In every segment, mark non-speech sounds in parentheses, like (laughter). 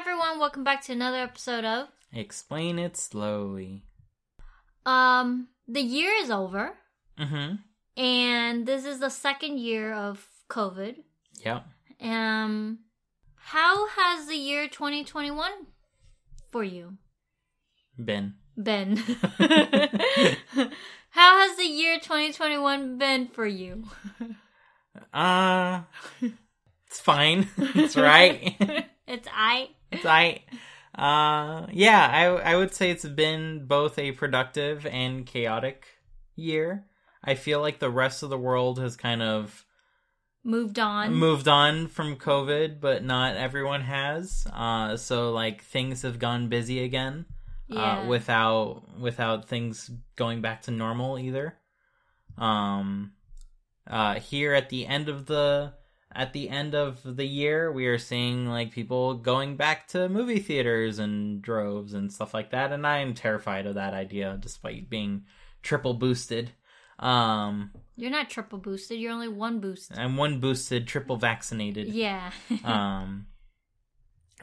everyone, welcome back to another episode of Explain it slowly. Um the year is over Mm-hmm. and this is the second year of COVID. Yep. Um how has the year 2021 for you, Ben. Ben? (laughs) (laughs) how has the year 2021 been for you? Uh it's fine. it's right. (laughs) it's I it's I uh yeah, I I would say it's been both a productive and chaotic year. I feel like the rest of the world has kind of moved on. moved on from COVID, but not everyone has. Uh, so like things have gone busy again, yeah. uh, without without things going back to normal either. Um, uh, here at the end of the at the end of the year, we are seeing like people going back to movie theaters and droves and stuff like that, and I am terrified of that idea, despite being triple boosted. Um, You're not triple boosted, you're only one boosted I'm one boosted, triple vaccinated. Yeah. (laughs) um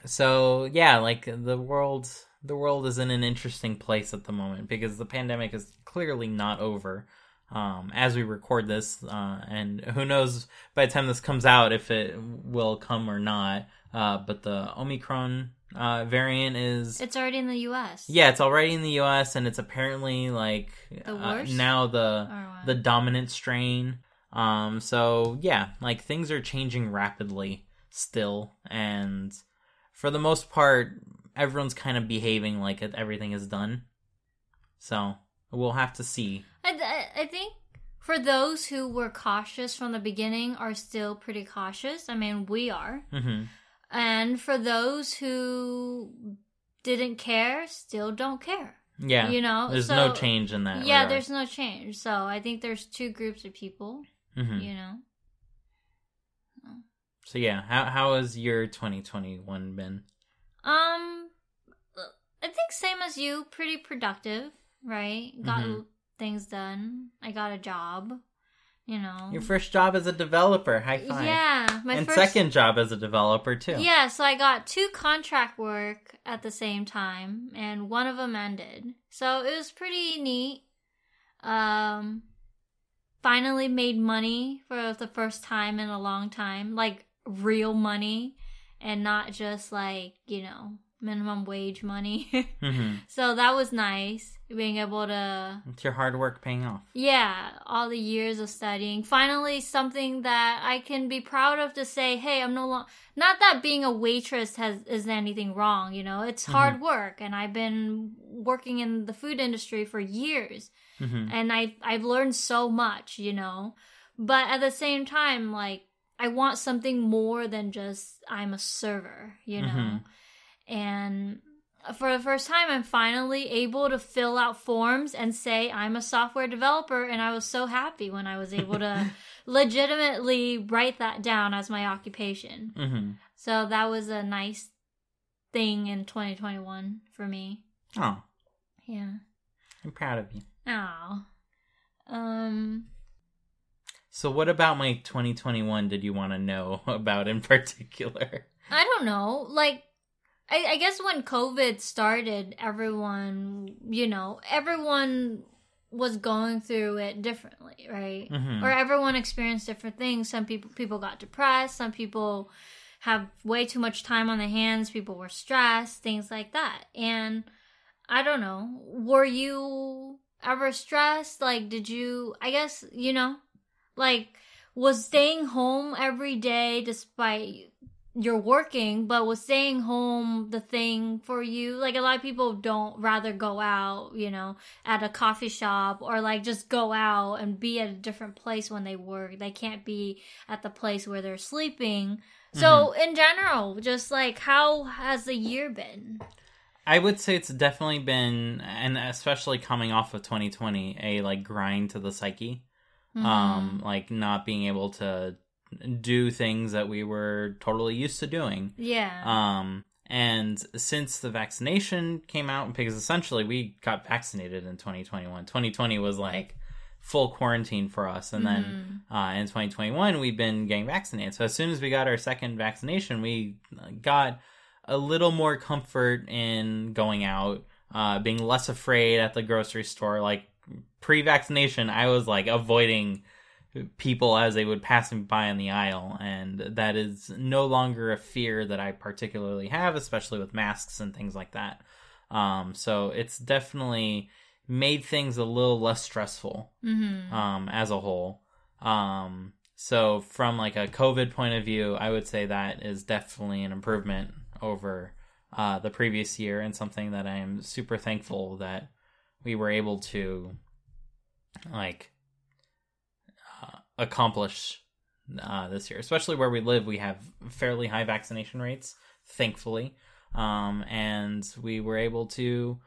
so yeah like the world the world is in an interesting place at the moment because the pandemic is clearly not over um as we record this uh and who knows by the time this comes out if it will come or not uh but the omicron uh variant is it's already in the US. yeah it's already in the us and it's apparently like The uh, worst? now the the dominant strain. Um, so yeah, like things are changing rapidly still, and for the most part, everyone's kind of behaving like everything is done. So we'll have to see. I, I- think for those who were cautious from the beginning are still pretty cautious. I mean, we are. hmm And for those who didn't care, still don't care. Yeah, You know, there's so- no change in that. yeah, regard. there's no change. So I think there's two groups of people, Mhm. you know. So yeah, how how has your 2021 been? Um, I think same as you, pretty productive, right? Got Mhm. Things done. I got a job, you know. Your first job as a developer, high five. Yeah, my and first second job as a developer too. Yeah, so I got two contract work at the same time, and one of them ended. So it was pretty neat. Um, finally made money for the first time in a long time, like real money, and not just like you know minimum wage money. (laughs) hmm so that was nice being able to It's your hard work paying off. yeah, all the years of studying. Finally, something that I can be proud of to say, hey, I'm no longer. Not that being a waitress has is anything wrong, you know. It's hard work, and I've been working in the food industry for years, hmm and I I've learned so much, you know. But at the same time, like I want something more than just I'm a server, you know. Mhm. And for the first time, I'm finally able to fill out forms and say I'm a software developer. And I was so happy when I was able to (laughs) legitimately write that down as my occupation. hmm So that was a nice thing in 2021 for me. Oh, Yeah. I'm proud of you. Oh. Um. So, what about my 2021 did you want to know (laughs) about in particular? I don't know. Like, I, I guess when COVID started, everyone, you know, everyone was going through it differently, right? Mhm. Or everyone experienced different things. Some people people got depressed. Some people have way too much time on their hands. People were stressed, things like that. And I don't know. Were you ever stressed? Like, did you? I guess you know, like, was staying home every day despite you're working, but was staying home the thing for you? Like a lot of people don't rather go out, you know, at a coffee shop or like just go out and be at a different place when they work. They can't be at the place where they're sleeping. So in general, just like how has the year been? I would say it's definitely been, and especially coming off of 2020, a like grind to the psyche. Mm-hmm. Um, like not being able to do things that we were totally used to doing. yeah. Um, and since the vaccination came out, because essentially we got vaccinated in 2021, 2020 was like full quarantine for us. And then Mhm. uh, in 2021, we've been getting vaccinated. So as soon as we got our second vaccination, we got a little more comfort in going out, uh, being less afraid at the grocery store. Like pre-vaccination, I was like avoiding people as they would pass me by in the aisle, and that is no longer a fear that I particularly have, especially with masks and things like that. Um, so it's definitely made things a little less stressful Mm-hmm. um, as a whole. Um, so from like a COVID point of view, I would say that is definitely an improvement over uh, the previous year, and something that I am super thankful that we were able to like accomplish uh, this year. Especially where we live, we have fairly high vaccination rates, thankfully, um, and we were able to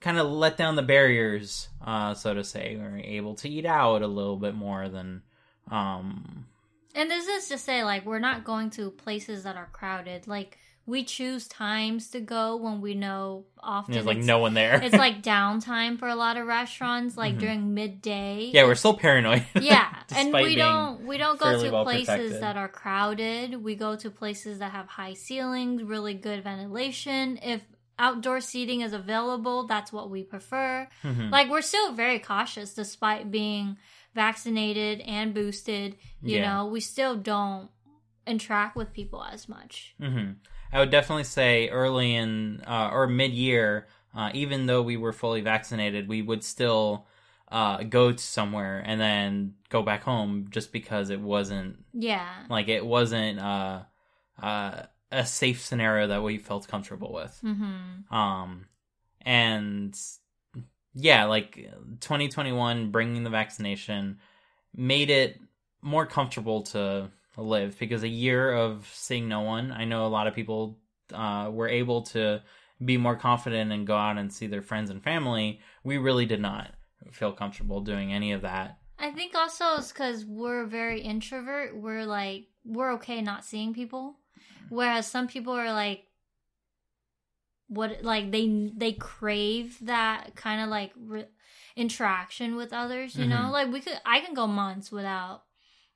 kind of let down the barriers, uh, so to say. We were able to eat out a little bit more than. Um, And this is to say, like, we're not going to places that are crowded. Like, we choose times to go when we know often there's like no one there. it's like downtime for a lot of restaurants, like Mhm. during midday. yeah, we're still paranoid. (laughs) yeah, (laughs) and we don't we don't go to well places protected. that are crowded. We go to places that have high ceilings, really good ventilation. If outdoor seating is available, that's what we prefer. Mhm. Like we're still very cautious despite being vaccinated and boosted. You Yeah. know, we still don't interact with people as much. hmm I would definitely say early in uh, or mid year, uh, even though we were fully vaccinated, we would still uh, go to somewhere and then go back home just because it wasn't Yeah. like it wasn't uh, uh, a safe scenario that we felt comfortable with. Mm-hmm. Um, and yeah, like 2021 bringing the vaccination made it more comfortable to live because a year of seeing no one, I know a lot of people uh, were able to be more confident and go out and see their friends and family. We really did not feel comfortable doing any of that. I think also it's because we're very introvert. We're like we're okay not seeing people, whereas some people are like, what like they they crave that kind of like re- interaction with others. You know, Mhm. like we could I can go months without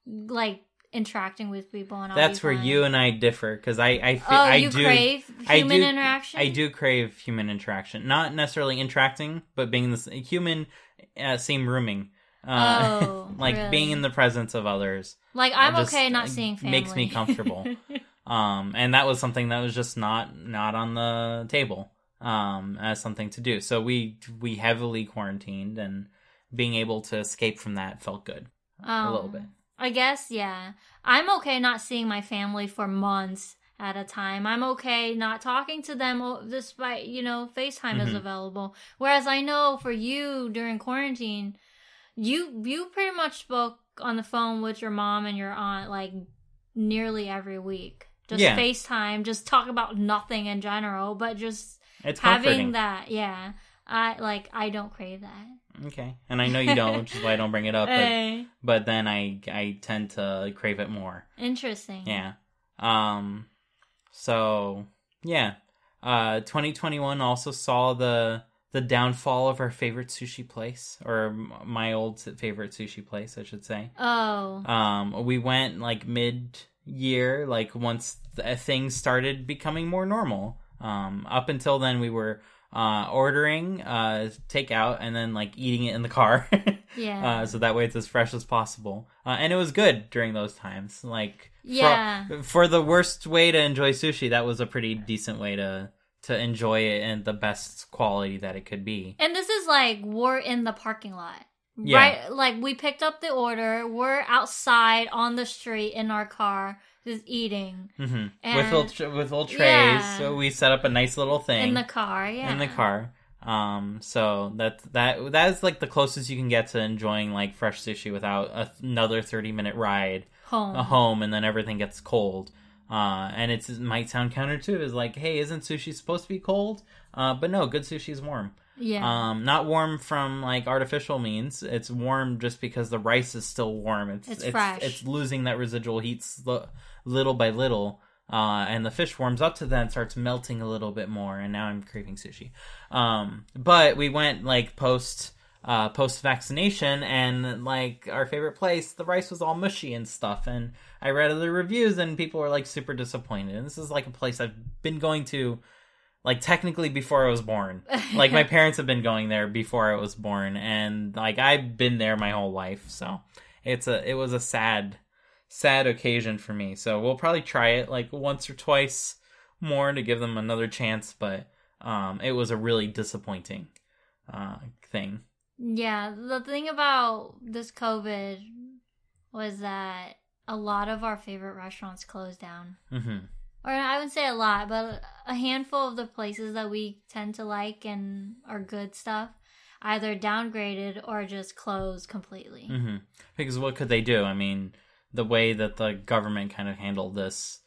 like interacting with people, and That's where fine. you and I differ because I I, fe- Oh, I you do crave I human do- interaction. I do crave human interaction, not necessarily interacting, but being this human, uh, same rooming. Uh, Oh, (laughs) like being in the presence of others. Like I'm just, okay not uh, seeing family. makes me (laughs) comfortable. Um, and that was something that was just not not on the table um, as something to do. So we we heavily quarantined, and being able to escape from that felt good a little Um, bit. I guess, yeah. I'm okay not seeing my family for months at a time. I'm okay not talking to them despite, you know, FaceTime is Mhm. available. Whereas I know for you during quarantine, you you pretty much spoke on the phone with your mom and your aunt like nearly every week. Just Yeah. FaceTime, just talk about nothing in general, but just It's having comforting. that, yeah. I like I don't crave that. Okay, and I know you don't, which is why I don't bring it up. (laughs) But, Hey, but then I I tend to crave it more. interesting. Yeah. Um so yeah. Uh 2021 also saw the the downfall of our favorite sushi place or my old favorite sushi place, I should say. Oh. Um we went like mid year like once th- things started becoming more normal. Um up until then we were uh ordering uh takeout and then like eating it in the car. (laughs) Yeah. uh, so that way it's as fresh as possible. Uh, and it was good during those times. Like, for- Yeah. for, the worst way to enjoy sushi, that was a pretty decent way to to enjoy it and the best quality that it could be. And this is like we're in the parking lot. Yeah. Right? Like we picked up the order, we're outside on the street in our car just eating hmm And- with little tr- with little trays, Yeah. so we set up a nice little thing in the car. Yeah. in the car. Um, so that that that is like the closest you can get to enjoying like fresh sushi without a, another thirty minute ride home. a home and then everything gets cold. Uh, and it's, it might sound counter counterintuitive, is like, hey, isn't sushi supposed to be cold? Uh, but no, good sushi is warm. Yeah. Um, not warm from like artificial means. It's warm just because the rice is still warm. It's It's it's, fresh. it's losing that residual heat sl- little by little. Uh, and the fish warms up to that and starts melting a little bit more. And now I'm craving sushi. Um, but we went like post uh, post vaccination, and like our favorite place, the rice was all mushy and stuff. And I read other reviews, and people were like super disappointed. And this is like a place I've been going to, like technically before I was born. (laughs) like my parents have been going there before I was born, and like I've been there my whole life. So it's a it was a sad sad occasion for me. So we'll probably try it like once or twice more to give them another chance, but um, it was a really disappointing uh, thing. Yeah, the thing about this COVID was that a lot of our favorite restaurants closed down. hmm Or I wouldn't say a lot, but a handful of the places that we tend to like and are good stuff either downgraded or just closed completely. hmm Because what could they do? I mean, the way that the government kind of handled this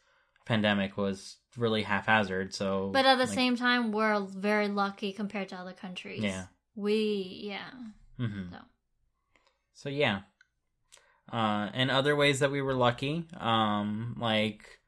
pandemic was really haphazard. So, But at the like, same time, we're very lucky compared to other countries. Yeah. We, yeah. mhm. So. So yeah. Uh, and other ways that we were lucky, um, like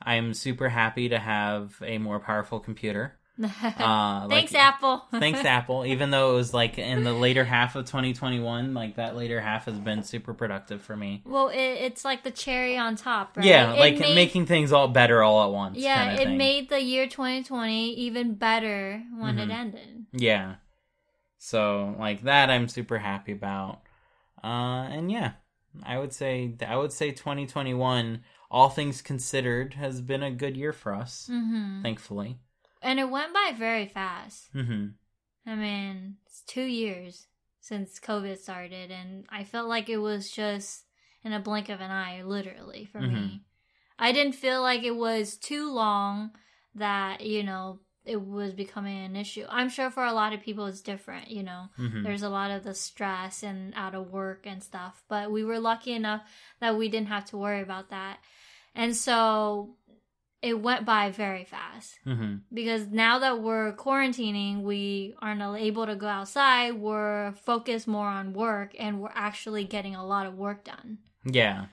I'm super happy to have a more powerful computer. Uh, (laughs) Thanks, like, Apple. (laughs) thanks Apple. Even though it was like in the later half of 2021, like that later half has been super productive for me. well, it, it's like the cherry on top, right? Yeah, It like made- making things all better all at once. Yeah, it thing. made the year 2020 even better when it Mhm. ended. Yeah. So like that I'm super happy about. Uh and yeah, I would say I would say 2021 all things considered has been a good year for us, hmm thankfully. And it went by very fast. Mhm. I mean, it's two years since COVID started, and I felt like it was just in a blink of an eye, literally, for Mhm. me. I didn't feel like it was too long that, you know, it was becoming an issue. I'm sure for a lot of people it's different, you know. Mhm. There's a lot of the stress and out of work and stuff, but we were lucky enough that we didn't have to worry about that. And so it went by very fast Mhm. because now that we're quarantining, we aren't able to go outside. We're focused more on work and we're actually getting a lot of work done. Yeah.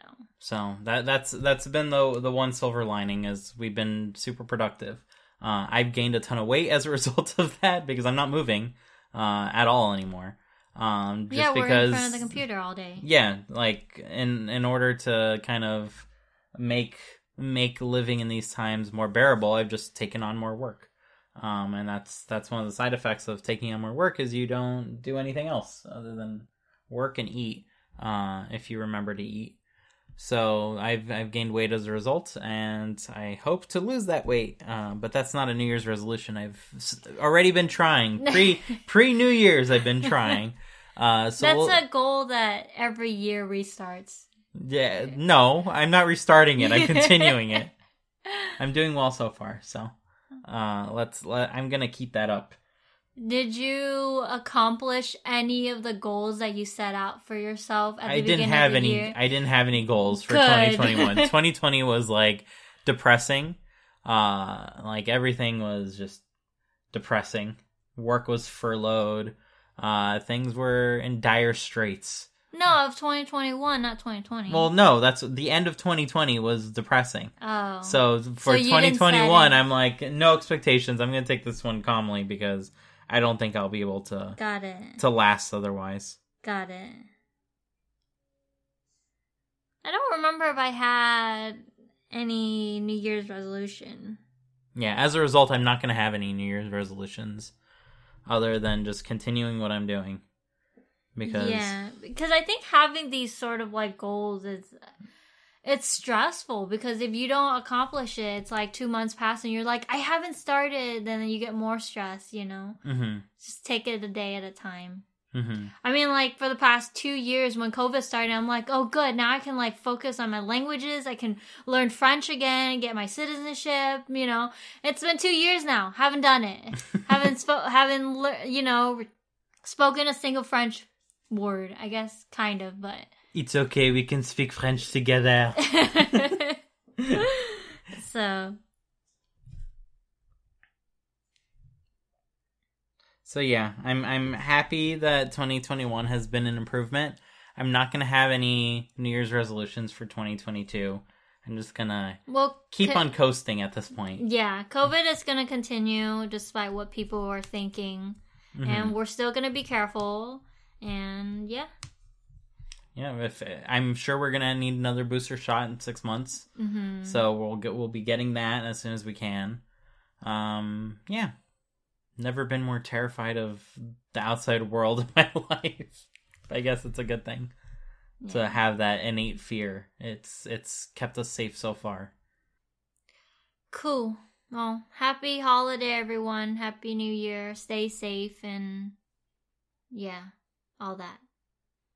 So, So that that's that's been the the one silver lining is we've been super productive. Uh, I've gained a ton of weight (laughs) as a result of that because I'm not moving uh, at all anymore. Um, just yeah, we're because in front of the computer all day. yeah like in in order to kind of make make living in these times more bearable i've just taken on more work. Um and that's that's one of the side effects of taking on more work is you don't do anything else other than work and eat uh if you remember to eat. So i've i've gained weight as a result and i hope to lose that weight uh, but that's not a new year's resolution. I've already been trying. (laughs) Pre pre new year's i've been trying. Uh so That's we'll- a goal that every year restarts. Yeah, no, I'm not restarting it. I'm (laughs) continuing it. I'm doing well so far, so uh let's let I'm going to keep that up. Did you accomplish any of the goals that you set out for yourself at the I beginning didn't have of the any year? I didn't have any goals for Good. 2021. 2020 (laughs) was like depressing. Uh like everything was just depressing. Work was furloughed. Uh things were in dire straits. No, of 2021, not 2020. Well, no, that's the end of 2020 was depressing. oh. So for you 2021. I'm like no expectations. I'm gonna take this one calmly because I don't think I'll be able to got it. to last otherwise. Got it. I don't remember if I had any New Year's resolution. Yeah, as a result, I'm not gonna have any New Year's resolutions other than just continuing what I'm doing because yeah, because I think having these sort of like goals is it's stressful because if you don't accomplish it, it's like two months pass and you're like, I haven't started. Then you get more stress. You know, hmm just take it a day at a time. hmm I mean, like for the past two years when COVID started, I'm like, oh, good. Now I can like focus on my languages. I can learn French again and get my citizenship. You know, it's been two years now. Haven't done it. (laughs) haven't spo- haven't lear- you know spoken a single French word. I guess kind of, but It's okay. We can speak French together. (laughs) (laughs) so So yeah, I'm I'm happy that 2021 has been an improvement. I'm not gonna have any New Year's resolutions for 2022. I'm just gonna well, keep co- on coasting at this point. Yeah, COVID is going to continue despite what people are thinking. Mhm. and we're still gonna be careful. And yeah, Yeah, if I'm sure we're gonna need another booster shot in six months, hmm so we'll get we'll be getting that as soon as we can. Um, yeah, never been more terrified of the outside world (laughs) in my life. I guess it's a good thing to have that innate fear. It's it's kept us safe so far. cool. Well, happy holiday, everyone. Happy New Year. Stay safe and yeah, all that.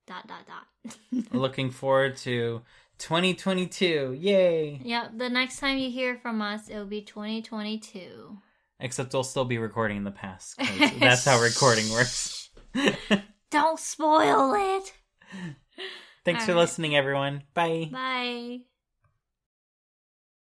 Dot dot dot. (laughs) Looking forward to 2022. Yay! Yeah, the next time you hear from us, it'll be 2022. Except we'll still be recording in the past. (laughs) that's how recording works. Don't spoil it. (laughs) Thanks for Alright. listening, everyone. Bye. Bye.